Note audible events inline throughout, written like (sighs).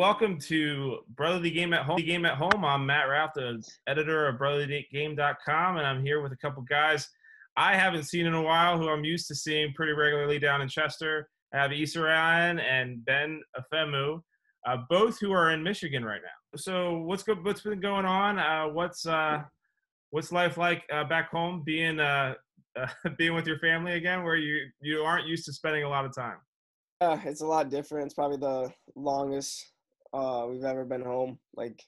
welcome to Brotherly Game at Home. Game at Home. I'm Matt Raff, the editor of BrotherlyGame.com, and I'm here with a couple guys I haven't seen in a while who I'm used to seeing pretty regularly down in Chester. I have Issa Rayyan and Ben Ofeimu, uh, both who are in Michigan right now. So what's go- what's been going on? Uh, what's uh, what's life like uh, back home, being uh, (laughs) being with your family again, where you you aren't used to spending a lot of time? Yeah, it's a lot different. It's probably the longest uh, we've ever been home. Like,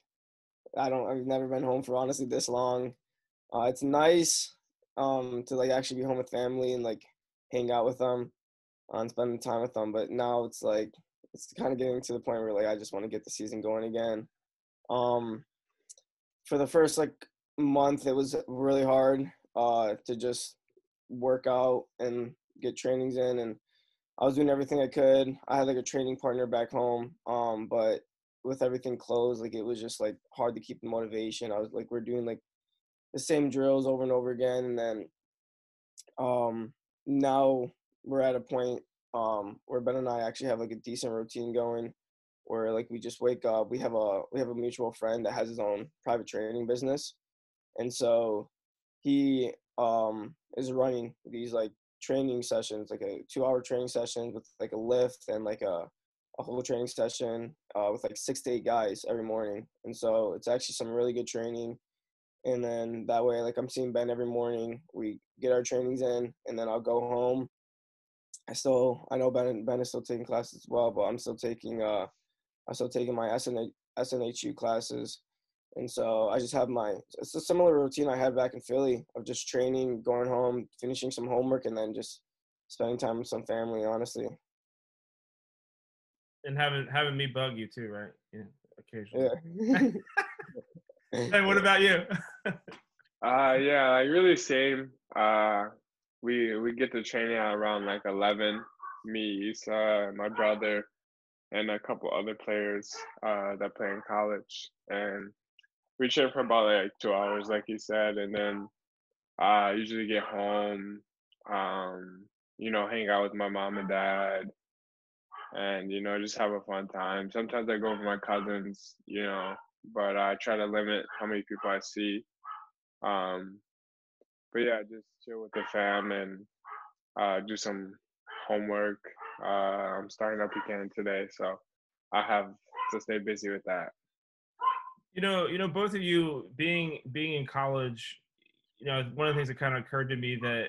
I don't, I've never been home for honestly this long. Uh, it's nice um, to like actually be home with family and like hang out with them and spend time with them. But now it's like it's kind of getting to the point where like I just want to get the season going again. Um, for the first like month, it was really hard uh, to just work out and get trainings in and I was doing everything I could. I had like a training partner back home, um, but with everything closed, like it was just like hard to keep the motivation. I was like, we're doing like the same drills over and over again, and then um, now we're at a point um, where Ben and I actually have like a decent routine going, where like we just wake up. We have a we have a mutual friend that has his own private training business, and so he um, is running these like training sessions, like a two hour training session with like a lift and like a, a whole training session uh, with like six to eight guys every morning. And so it's actually some really good training. And then that way, like I'm seeing Ben every morning. We get our trainings in, and then I'll go home. I still, I know Ben, Ben is still taking classes as well, but I'm still taking, uh, I'm still taking my SNH, SNHU classes and so I just have my it's a similar routine I had back in Philly of just training, going home, finishing some homework, and then just spending time with some family. Honestly. And having having me bug you too, right? Yeah, occasionally. Yeah. (laughs) hey, what about you? (laughs) uh, yeah, like really same. Uh, we we get to training at around like eleven. Me, Issa, my brother, and a couple other players uh, that play in college, and we train for about like two hours, like you said, and then I uh, usually get home, um, you know, hang out with my mom and dad, and you know, just have a fun time. Sometimes I go with my cousins, you know, but I try to limit how many people I see. Um, but yeah, just chill with the fam and uh, do some homework. Uh, I'm starting up again today, so I have to stay busy with that. You know, you know, both of you being being in college, you know, one of the things that kind of occurred to me that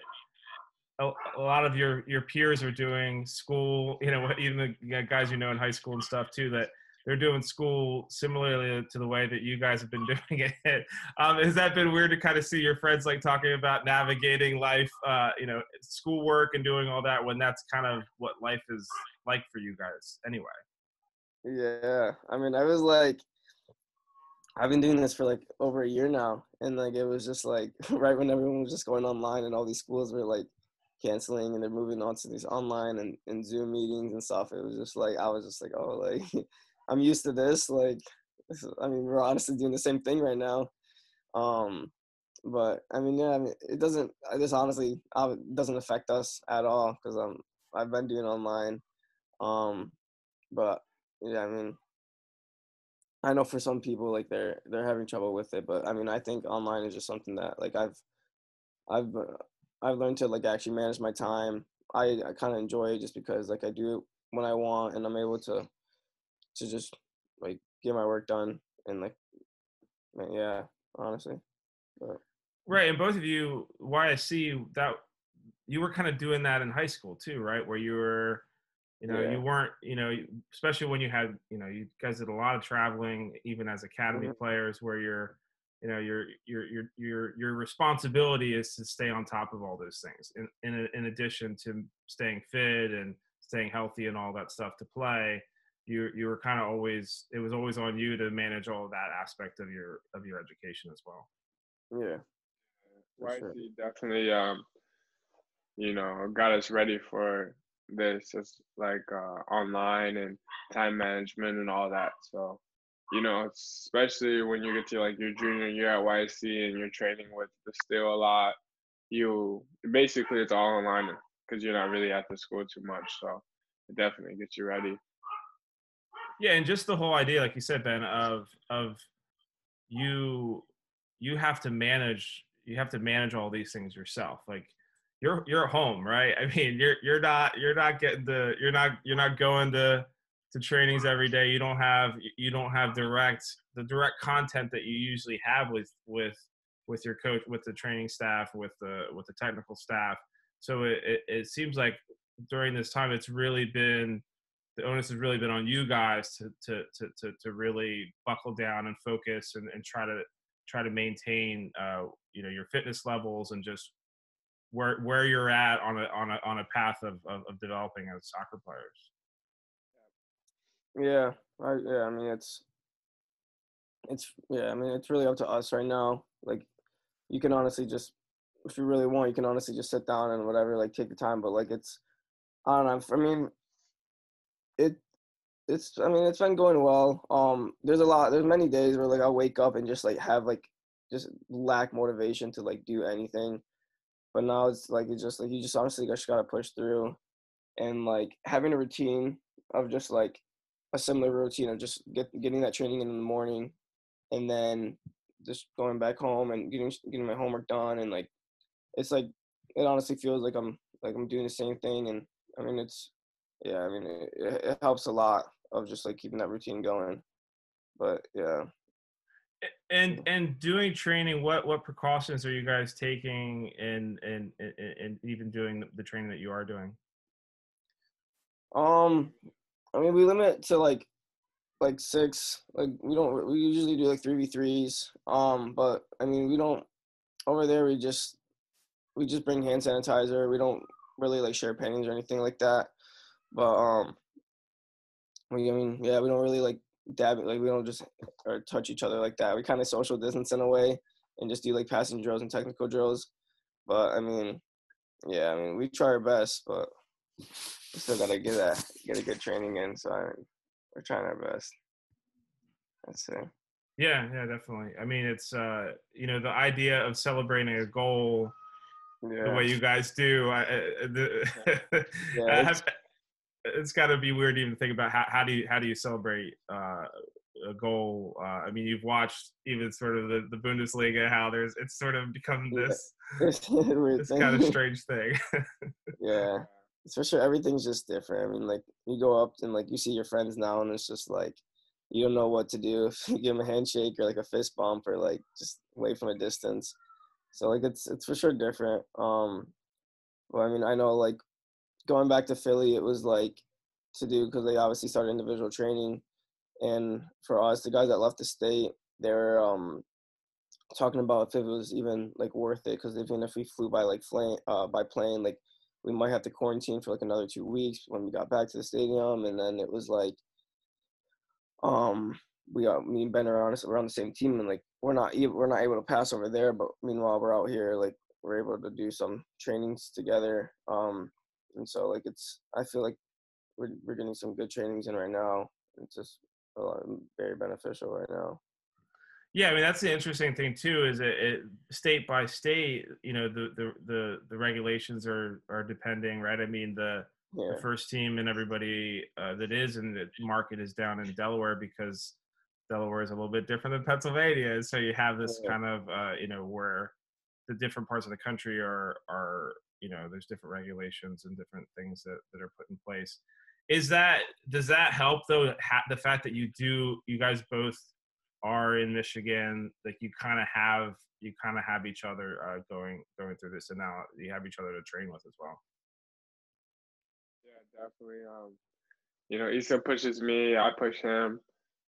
a, a lot of your your peers are doing school. You know, even the guys you know in high school and stuff too. That they're doing school similarly to the way that you guys have been (laughs) doing it. Um, has that been weird to kind of see your friends like talking about navigating life, uh, you know, schoolwork and doing all that when that's kind of what life is like for you guys anyway? Yeah, I mean, I was like, I've been doing this for like over a year now, and like it was just like (laughs) right when everyone was just going online and all these schools were like canceling and they're moving on to these online and, and Zoom meetings and stuff. It was just like I was just like, oh, like (laughs) I'm used to this. Like, I mean, we're honestly doing the same thing right now. Um, but I mean, yeah, I mean, it doesn't. This honestly doesn't affect us at all because I'm I've been doing online. Um, but yeah, I mean, I know for some people like they're they're having trouble with it, but I mean I think online is just something that like I've I've uh, I've learned to like actually manage my time. I, I kind of enjoy it just because like I do it when I want and I'm able to to just like get my work done and like yeah honestly. But. Right, and both of you, why I see that you were kind of doing that in high school too, right? Where you were you know, yeah. you weren't, you know, especially when you had, you know, you guys did a lot of traveling, even as academy mm-hmm. players, where you're, you know, your your your your your responsibility is to stay on top of all those things, in in, in addition to staying fit and staying healthy and all that stuff to play. You you were kind of always it was always on you to manage all of that aspect of your of your education as well. Yeah, right. Sure. Definitely, um, you know, got us ready for this just like uh, online and time management and all that. So, you know, especially when you get to like your junior year at YC and you're training with the Steel a lot, you basically it's all online because you're not really at the school too much. So it definitely gets you ready. Yeah, and just the whole idea, like you said, Ben, of of you you have to manage you have to manage all these things yourself. Like you're you're home, right? (laughs) I mean, you're you're not you're not getting the you're not you're not going to to trainings every day. You don't have you don't have direct the direct content that you usually have with with with your coach, with the training staff, with the with the technical staff. So it, it, it seems like during this time, it's really been the onus has really been on you guys to to to to, to really buckle down and focus and, and try to try to maintain uh, you know your fitness levels and just where where you're at on a on a on a path of of, of developing as soccer players. Yeah, I, yeah. I mean, it's it's yeah. I mean, it's really up to us right now. Like, you can honestly just, if you really want, you can honestly just sit down and whatever, like take the time. But like, it's I don't know. I mean, it it's I mean it's been going well. Um, there's a lot. There's many days where like I'll wake up and just like have like just lack motivation to like do anything. But now it's like it's just like you just honestly just gotta push through, and like having a routine of just like a similar routine of just get, getting that training in the morning, and then just going back home and getting getting my homework done and like it's like it honestly feels like I'm like I'm doing the same thing and I mean it's yeah I mean it, it helps a lot of just like keeping that routine going but yeah. And and doing training what what precautions are you guys taking and and and even doing the training that you are doing? Um i mean we limit to like like six like we don't we usually do like 3v3s um but i mean we don't over there we just we just bring hand sanitizer we don't really like share paintings or anything like that but um we i mean yeah we don't really like dab like we don't just or touch each other like that. We kind of social distance in a way and just do like passing drills and technical drills. But I mean, yeah, I mean we try our best, but still gotta get a get a good training in. So I, we're trying our best. That's it. Yeah, yeah, definitely. I mean, it's uh, you know, the idea of celebrating a goal yeah. the way you guys do. I, the, (laughs) yeah, have, it's got to be weird to even think about how, how do you how do you celebrate uh, a goal. Uh, I mean, you've watched even sort of the, the Bundesliga, how there's it's sort of become this (laughs) this kind of strange thing. (laughs) yeah, it's for sure. Everything's just different. I mean, like you go up and like you see your friends now, and it's just like you don't know what to do (laughs) if you give them a handshake or like a fist bump or like just wait from a distance. So like it's it's for sure different. Um, well, I mean, I know like going back to Philly, it was like to do because they obviously started individual training, and for us, the guys that left the state, they're um, talking about if it was even like worth it because even if we flew by like flame, uh, by plane, like we might have to quarantine for like another two weeks when we got back to the stadium, and then it was like, um, we got me and Ben are on around the same team, and like we're not we're not able to pass over there, but meanwhile we're out here like we're able to do some trainings together. Um, and so like it's I feel like we're we're getting some good trainings in right now. It's just lot, very beneficial right now. Yeah, I mean that's the interesting thing too. Is it, it state by state, you know, the the the, the regulations are are depending, right? I mean the, yeah. the first team and everybody uh, that is in the market is down in Delaware because Delaware is a little bit different than Pennsylvania, so you have this yeah. kind of uh, you know where the different parts of the country are are you know there's different regulations and different things that, that are put in place is that does that help though ha- the fact that you do you guys both are in michigan like you kind of have you kind of have each other uh, going going through this and now you have each other to train with as well yeah definitely um you know Issa pushes me I push him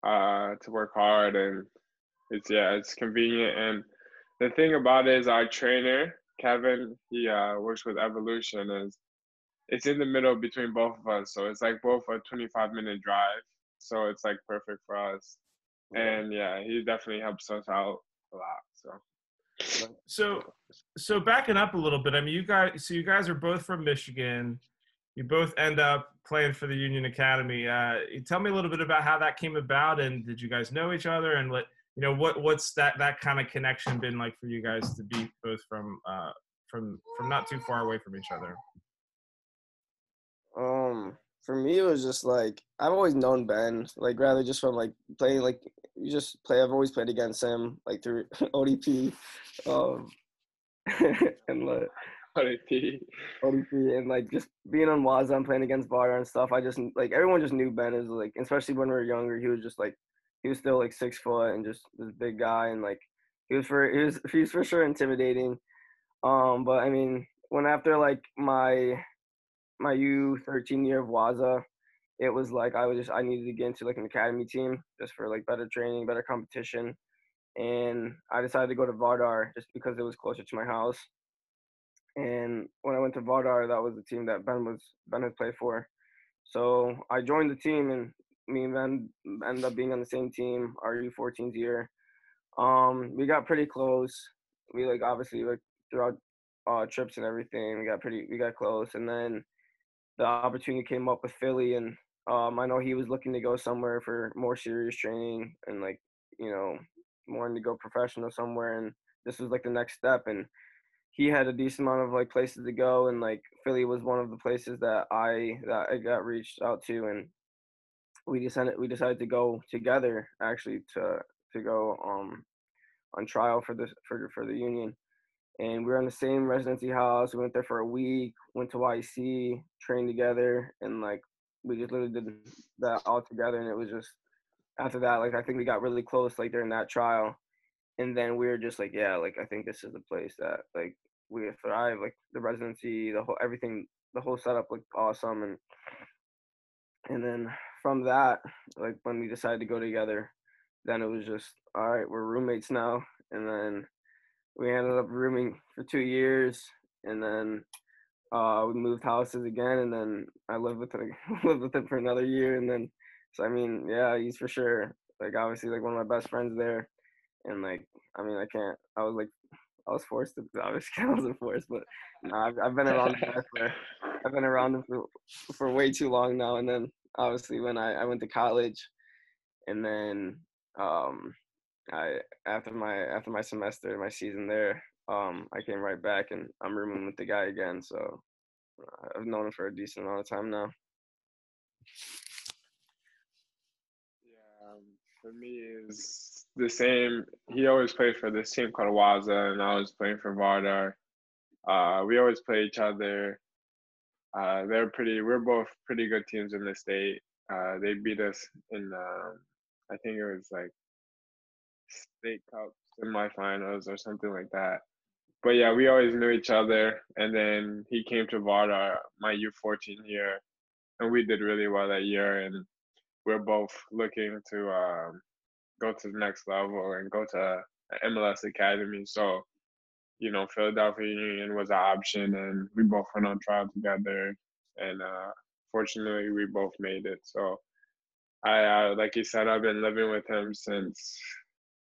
uh to work hard and it's yeah it's convenient and the thing about it is our trainer Kevin, he uh, works with Evolution, is it's in the middle between both of us. So it's like both a 25 minute drive. So it's like perfect for us. And yeah, he definitely helps us out a lot. So so so backing up a little bit, I mean you guys so you guys are both from Michigan. You both end up playing for the Union Academy. Uh, tell me a little bit about how that came about and did you guys know each other and what you know what what's that that kind of connection been like for you guys to be both from uh from from not too far away from each other for me, it was just like I've always known Ben, like rather just from like playing like you just play. I've always played against him like through (laughs) ODP, um, (laughs) and like ODP, ODP, and like just being on Waza and playing against Vardar and stuff. I just like everyone just knew Ben is like, especially when we were younger. He was just like he was still like six foot and just this big guy and like he was for he was he was for sure intimidating. Um, but I mean, when after like my my U thirteen year of Waza, it was like I was just I needed to get into like an academy team just for like better training, better competition, and I decided to go to Vardar just because it was closer to my house. And when I went to Vardar, that was the team that Ben was Ben had played for. So I joined the team, and me and Ben ended up being on the same team our U14s year. Um, we got pretty close. We like obviously like throughout uh, trips and everything, we got pretty we got close, and then the opportunity came up with Philly, and um, I know he was looking to go somewhere for more serious training and like you know wanting to go professional somewhere, and this was like the next step, and he had a decent amount of like places to go, and like Philly was one of the places that I that I got reached out to, and we decided we decided to go together actually to to go um on trial for this for for the union and we were in the same residency house. We went there for a week, went to YC, trained together, and like we just literally did that all together. And it was just after that, like I think we got really close, like during that trial, and then we were just like, yeah, like I think this is the place that like we thrive. Like the residency, the whole everything, the whole setup looked awesome, and and then from that, like when we decided to go together, then it was just all right, we're roommates now, and then we ended up rooming for two years, and then uh, we moved houses again, and then I lived with him, (laughs) lived with him for another year, and then so I mean, yeah, he's for sure like obviously like one of my best friends there, and like I mean I can't I was like I was forced to (laughs) obviously I wasn't forced, but no, I've I've been around him for I've been around him for for way too long now, and then obviously when I I went to college, and then um I after my after my semester, my season there, um, I came right back and I'm rooming with the guy again. So uh, I've known him for a decent amount of time now. Yeah, um, for me is the same. He always played for this team called Waza, and I was playing for Vardar. Uh, we always play each other. Uh, they're pretty. We're both pretty good teams in the state. Uh, they beat us in. Uh, I think it was like state cup semifinals or something like that. But yeah, we always knew each other. And then he came to Vardar my U14 year, and we did really well that year. And we're both looking to um, go to the next level and go to MLS Academy. So, you know, Philadelphia Union was an option, and we both went on trial together. And uh, fortunately, we both made it. So, I, uh, like you said, I've been living with him since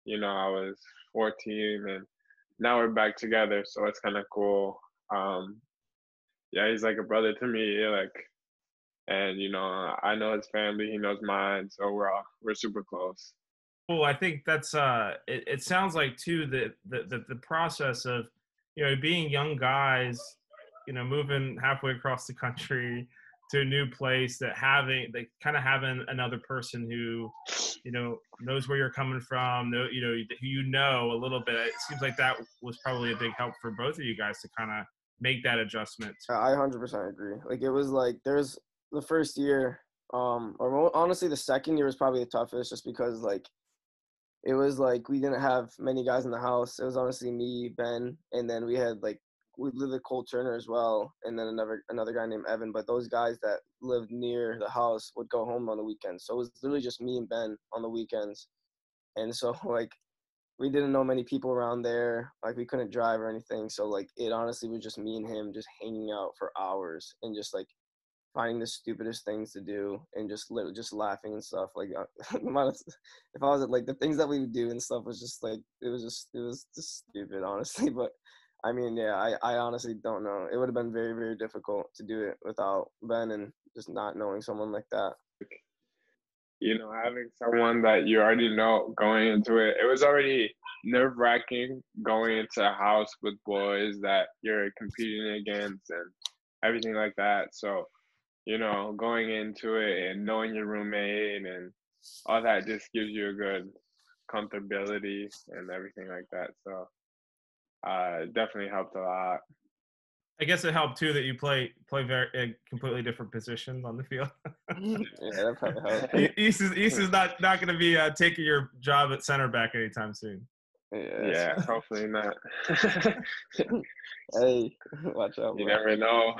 you know, I was 14 and now we're back together. So it's kind of cool. Um, yeah, he's like a brother to me. Like, and you know, I know his family, he knows mine. So we're all, we're super close. Well, I think that's, uh, it, it sounds like too, that the, the, the process of, you know, being young guys, you know, moving halfway across the country, to a new place that having they kind of having another person who you know knows where you're coming from know you know you know a little bit. It seems like that was probably a big help for both of you guys to kind of make that adjustment. I 100% agree. Like it was like there's the first year um or honestly the second year was probably the toughest just because like it was like we didn't have many guys in the house. It was honestly me ben and then we had like we lived with Cole Turner as well, and then another another guy named Evan. But those guys that lived near the house would go home on the weekends. So it was literally just me and Ben on the weekends. And so (laughs) like we didn't know many people around there. Like we couldn't drive or anything. So like it honestly was just me and him just hanging out for hours and just like finding the stupidest things to do and just literally just laughing and stuff. Like uh, (laughs) if I was like the things that we would do and stuff was just like it was just it was just stupid honestly. (laughs) But I mean, yeah, I, I honestly don't know. It would have been very, very difficult to do it without Ben and just not knowing someone like that. You know, having someone that you already know going into it, it was already nerve wracking going into a house with boys that you're competing against and everything like that. So, you know, going into it and knowing your roommate and all that just gives you a good comfortability and everything like that. So uh, it definitely helped a lot. I guess it helped too that you play play very uh, completely different positions on the field. (laughs) (laughs) yeah, that probably helped. East is East (laughs) is not not going to be uh, taking your job at center back anytime soon. Yeah, yeah hopefully not. hey, watch out! You never know.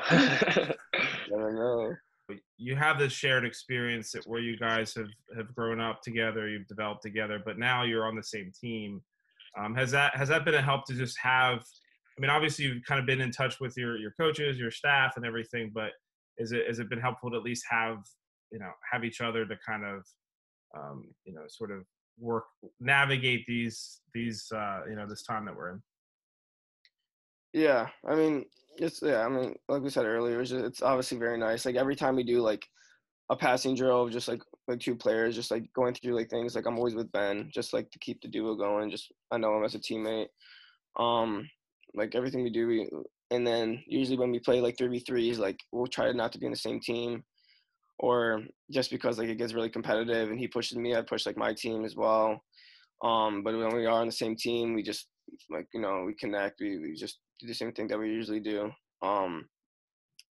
never know. You have this shared experience that where you guys have have grown up together, you've developed together, but now you're on the same team. Um, has that has that been a help to just have? I mean, obviously you've kind of been in touch with your your coaches, your staff, and everything, but is it has it been helpful to at least have you know have each other to kind of um, you know sort of work navigate these these uh, you know this time that we're in? Yeah, I mean, it's yeah, I mean, like we said earlier, it's, just, it's obviously very nice. Like every time we do like a passing drill, just like like two players, just like going through like things. Like I'm always with Ben, just like to keep the duo going. Just I know him as a teammate. Um, like everything we do, we and then usually when we play like three v threes, like we'll try not to be in the same team, or just because like it gets really competitive and he pushes me, I push like my team as well. Um, but when we are on the same team, we just like you know we connect. We we just do the same thing that we usually do. Um,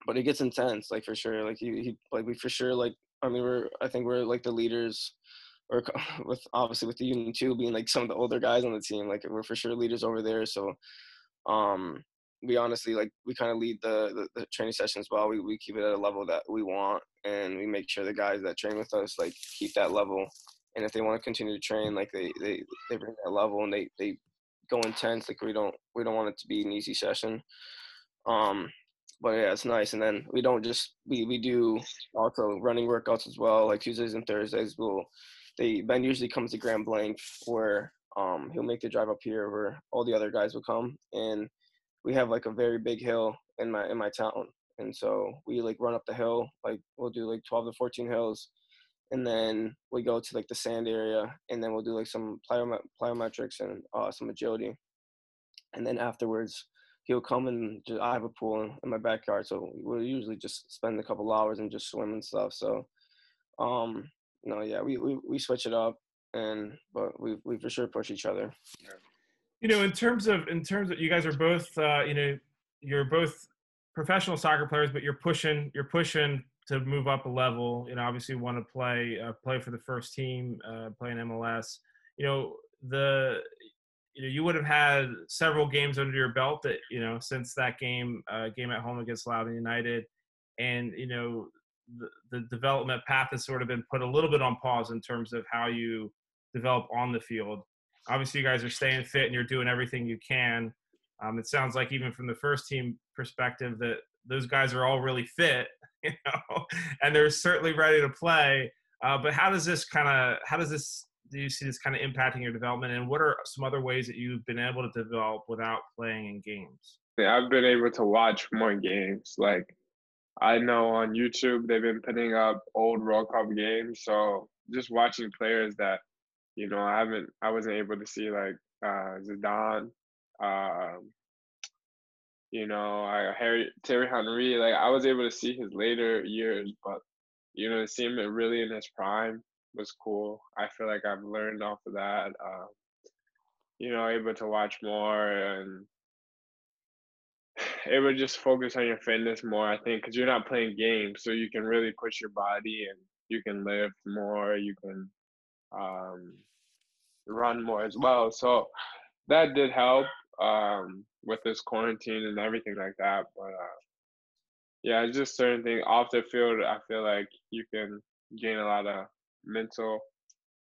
but it gets intense, like for sure. Like he, he like we for sure like I mean we're I think we're like the leaders or (laughs) with obviously with the union too being like some of the older guys on the team like we're for sure leaders over there so um we honestly like we kind of lead the, the, the training sessions well we, we keep it at a level that we want and we make sure the guys that train with us like keep that level and if they want to continue to train like they they, they bring that level and they they go intense like we don't we don't want it to be an easy session um but yeah it's nice. And then we don't just we we do also running workouts as well like tuesdays and thursdays we'll they ben usually comes to grand blanc where um he'll make the drive up here where all the other guys will come. And we have like a very big hill in my in my town. And so we like run up the hill like we'll do like 12 to 14 hills. And then we go to like the sand area and then we'll do like some plyomet- plyometrics and uh, some agility. And then afterwards he'll come and just, i have a pool in, my backyard so we'll usually just spend a couple hours and just swim and stuff so um no yeah we, we we switch it up and but we we for sure push each other you know in terms of in terms of you guys are both uh you know you're both professional soccer players but you're pushing you're pushing to move up a level. You know, obviously want to play uh, play for the first team, uh, play in MLS. You know, the you know you would have had several games under your belt that you know since that game uh, game at home against Loudoun United, and you know the, the development path has sort of been put a little bit on pause in terms of how you develop on the field. Obviously, you guys are staying fit and you're doing everything you can. Um, it sounds like even from the first team perspective that those guys are all really fit (laughs) you know, and they're certainly ready to play. Uh, but how does this kind of how does this do you see this kind of impacting your development and what are some other ways that you've been able to develop without playing in games? Yeah i've been able to watch more games like i know on youtube they've been putting up old world cup games so just watching players that you know i haven't i wasn't able to see like uh zidane um, you know, I Harry Thierry Henry, like I was able to see his later years, but you know, to see him really in his prime was cool. I feel like I've learned off of that. Um, you know, able to watch more and (sighs) it would just focus on your fitness more. I think because you're not playing games, so you can really push your body and you can lift more. You can um, run more as well. So that did help. Um, with this quarantine and everything like that. But uh, yeah, it's just certain things off the field. I feel like you can gain a lot of mental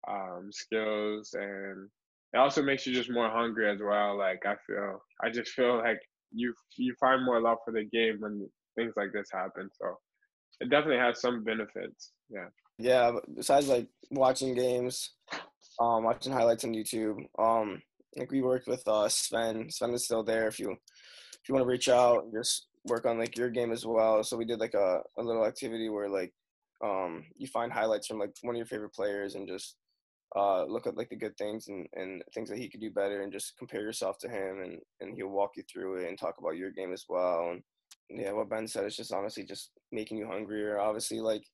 um, skills, and it also makes you just more hungry as well. Like I feel, I just feel like you you find more love for the game when things like this happen. So it definitely has some benefits. Yeah. Yeah. Besides like watching games, um, watching highlights on YouTube, um, like we worked with uh, Sven. Sven is still there. If you if you want to reach out, just work on like your game as well. So we did like a, a little activity where like um you find highlights from like one of your favorite players and just uh look at like the good things and, and things that he could do better and just compare yourself to him and, and he'll walk you through it and talk about your game as well and yeah, what Ben said is just honestly just making you hungrier. Obviously, like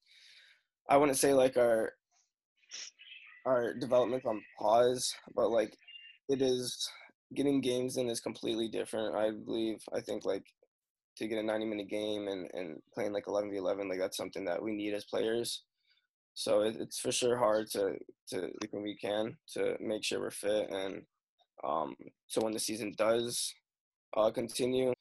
I wouldn't say like our our development on pause, but like it is getting games in is completely different. I believe. I think like to get a 90 minute game and, and playing like 11 v 11, like that's something that we need as players. So it, it's for sure hard to to like when we can to make sure we're fit and um so when the season does uh continue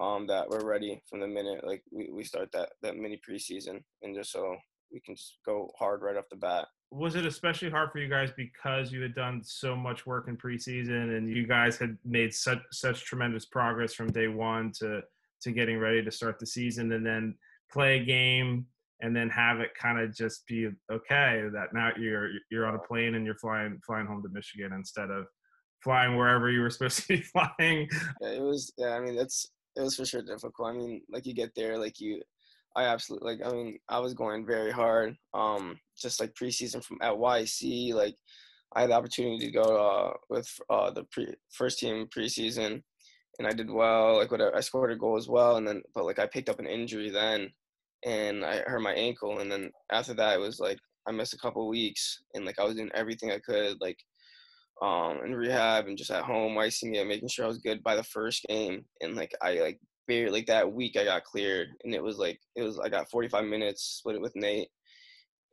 um that we're ready from the minute like we, we start that that mini preseason and just so we can just go hard right off the bat was it especially hard for you guys because you had done so much work in preseason and you guys had made such such tremendous progress from day one to to getting ready to start the season and then play a game and then have it kind of just be okay that now you're you're on a plane and you're flying flying home to Michigan instead of flying wherever you were (laughs) supposed to be flying. Yeah, it was yeah, I mean it's it was for sure difficult. I mean, like you get there, like you I absolutely like. I mean, I was going very hard. Um, just like preseason from at YC, like I had the opportunity to go uh, with uh, the pre first team preseason, and I did well. Like whatever, I scored a goal as well, and then but like I picked up an injury then, and I hurt my ankle, and then after that it was like I missed a couple weeks, and like I was doing everything I could, like um in rehab and just at home, icing it, making sure I was good by the first game, and like I like barely like that week I got cleared and it was like it was I got 45 minutes split it with Nate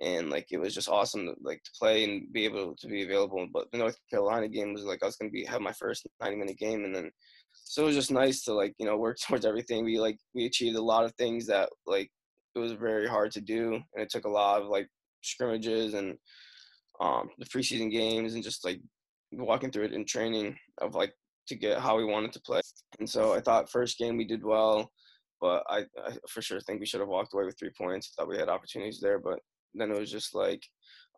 and like it was just awesome to like to play and be able to be available but the North Carolina game was like I was gonna be have my first 90 minute game and then so it was just nice to like you know work (laughs) towards everything we like we achieved a lot of things that like it was very hard to do and it took a lot of like scrimmages and um the preseason games and just like walking through it in training of like to get how we wanted to play. And so I thought first game we did well, but I, I for sure think we should have walked away with three points. I thought we had opportunities there, but then it was just like,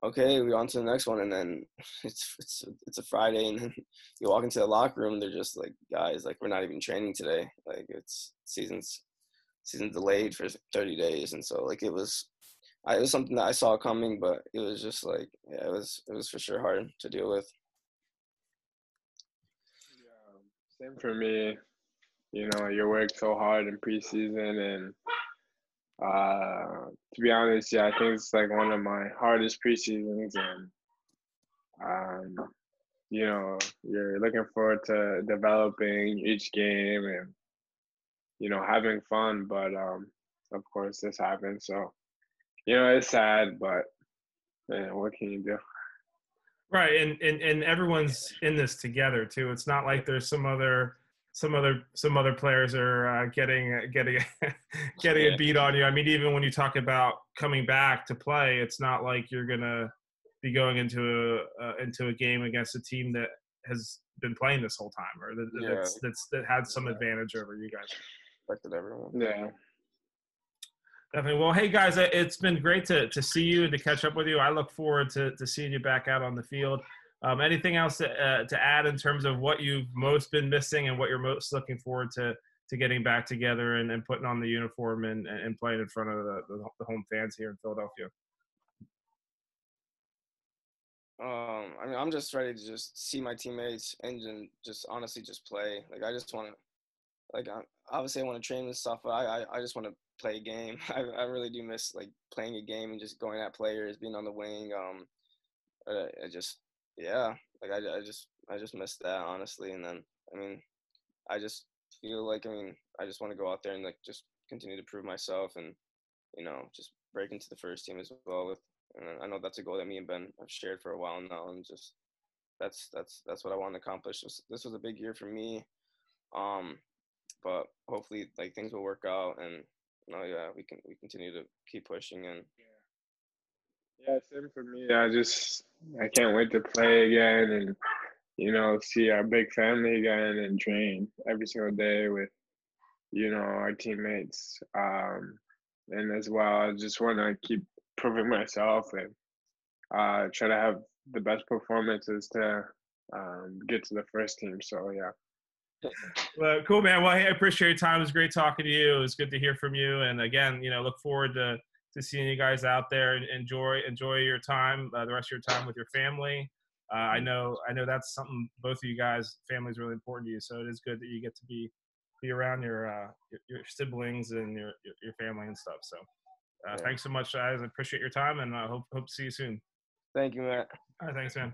okay, we're on to the next one. And then (laughs) it's it's it's a Friday, and (laughs) you walk into the locker room, they're just like, guys, like we're not even training today. Like it's seasons season delayed for 30 days, and so like it was. I, it was something that I saw coming, but it was just like, yeah, it was it was for sure hard to deal with. Um, same for me. You know, you work so hard in preseason, and uh, to be honest, yeah, I think it's like one of my hardest preseasons, and um, you know, you're looking forward to developing each game and you know having fun, but um, of course this happened, so you know it's sad, but man, what can you do? Right, and, and and everyone's in this together too. It's not like there's some other some other some other players are uh, getting getting (laughs) getting yeah. a beat on you. I mean, even when you talk about coming back to play, it's not like you're gonna be going into a uh, into a game against a team that has been playing this whole time or that, yeah. that's, that's that had some advantage over you guys. Affected everyone. Yeah. Definitely. Well, hey guys, it's been great to, to see you and to catch up with you. I look forward to, to seeing you back out on the field. Um, anything else to, uh, to add in terms of what you've most been missing and what you're most looking forward to to getting back together and, and putting on the uniform and, and playing in front of the, the home fans here in Philadelphia? Um, I mean, I'm just ready to just see my teammates and just honestly just play. Like, I just want to, like, I, obviously I want to train and stuff, but I, I, I just want to play a game. (laughs) I, I really do miss like playing a game and just going at players, being on the wing. Um, I just yeah, like I, I just I just miss that honestly. And then I mean, I just feel like I mean I just want to go out there and like just continue to prove myself and you know just break into the first team as well with. And I know that's a goal that me and Ben have shared for a while now, and just that's that's that's what I want to accomplish. This, this was a big year for me, um, but hopefully like things will work out and no, yeah, we can we continue to keep pushing and. Yeah, same for me. I just I can't wait to play again and you know see our big family again and train every single day with you know our teammates. Um, and as well, I just want to keep proving myself and uh, try to have the best performances to um, get to the first team. So yeah. well, cool, man. Well, hey, I appreciate your time. It was great talking to you. It was good to hear from you. And again, you know, look forward to to seeing you guys out there. Enjoy enjoy your time, uh, the rest of your time with your family. Uh, I mm-hmm. know I know that's something both of you guys family is really important to you. So it is good that you get to be be around your uh, your, siblings and your your family and stuff. So uh, yeah. thanks so much, guys. I appreciate your time and I hope hope to see you soon. Thank you, Matt. All right, thanks, man.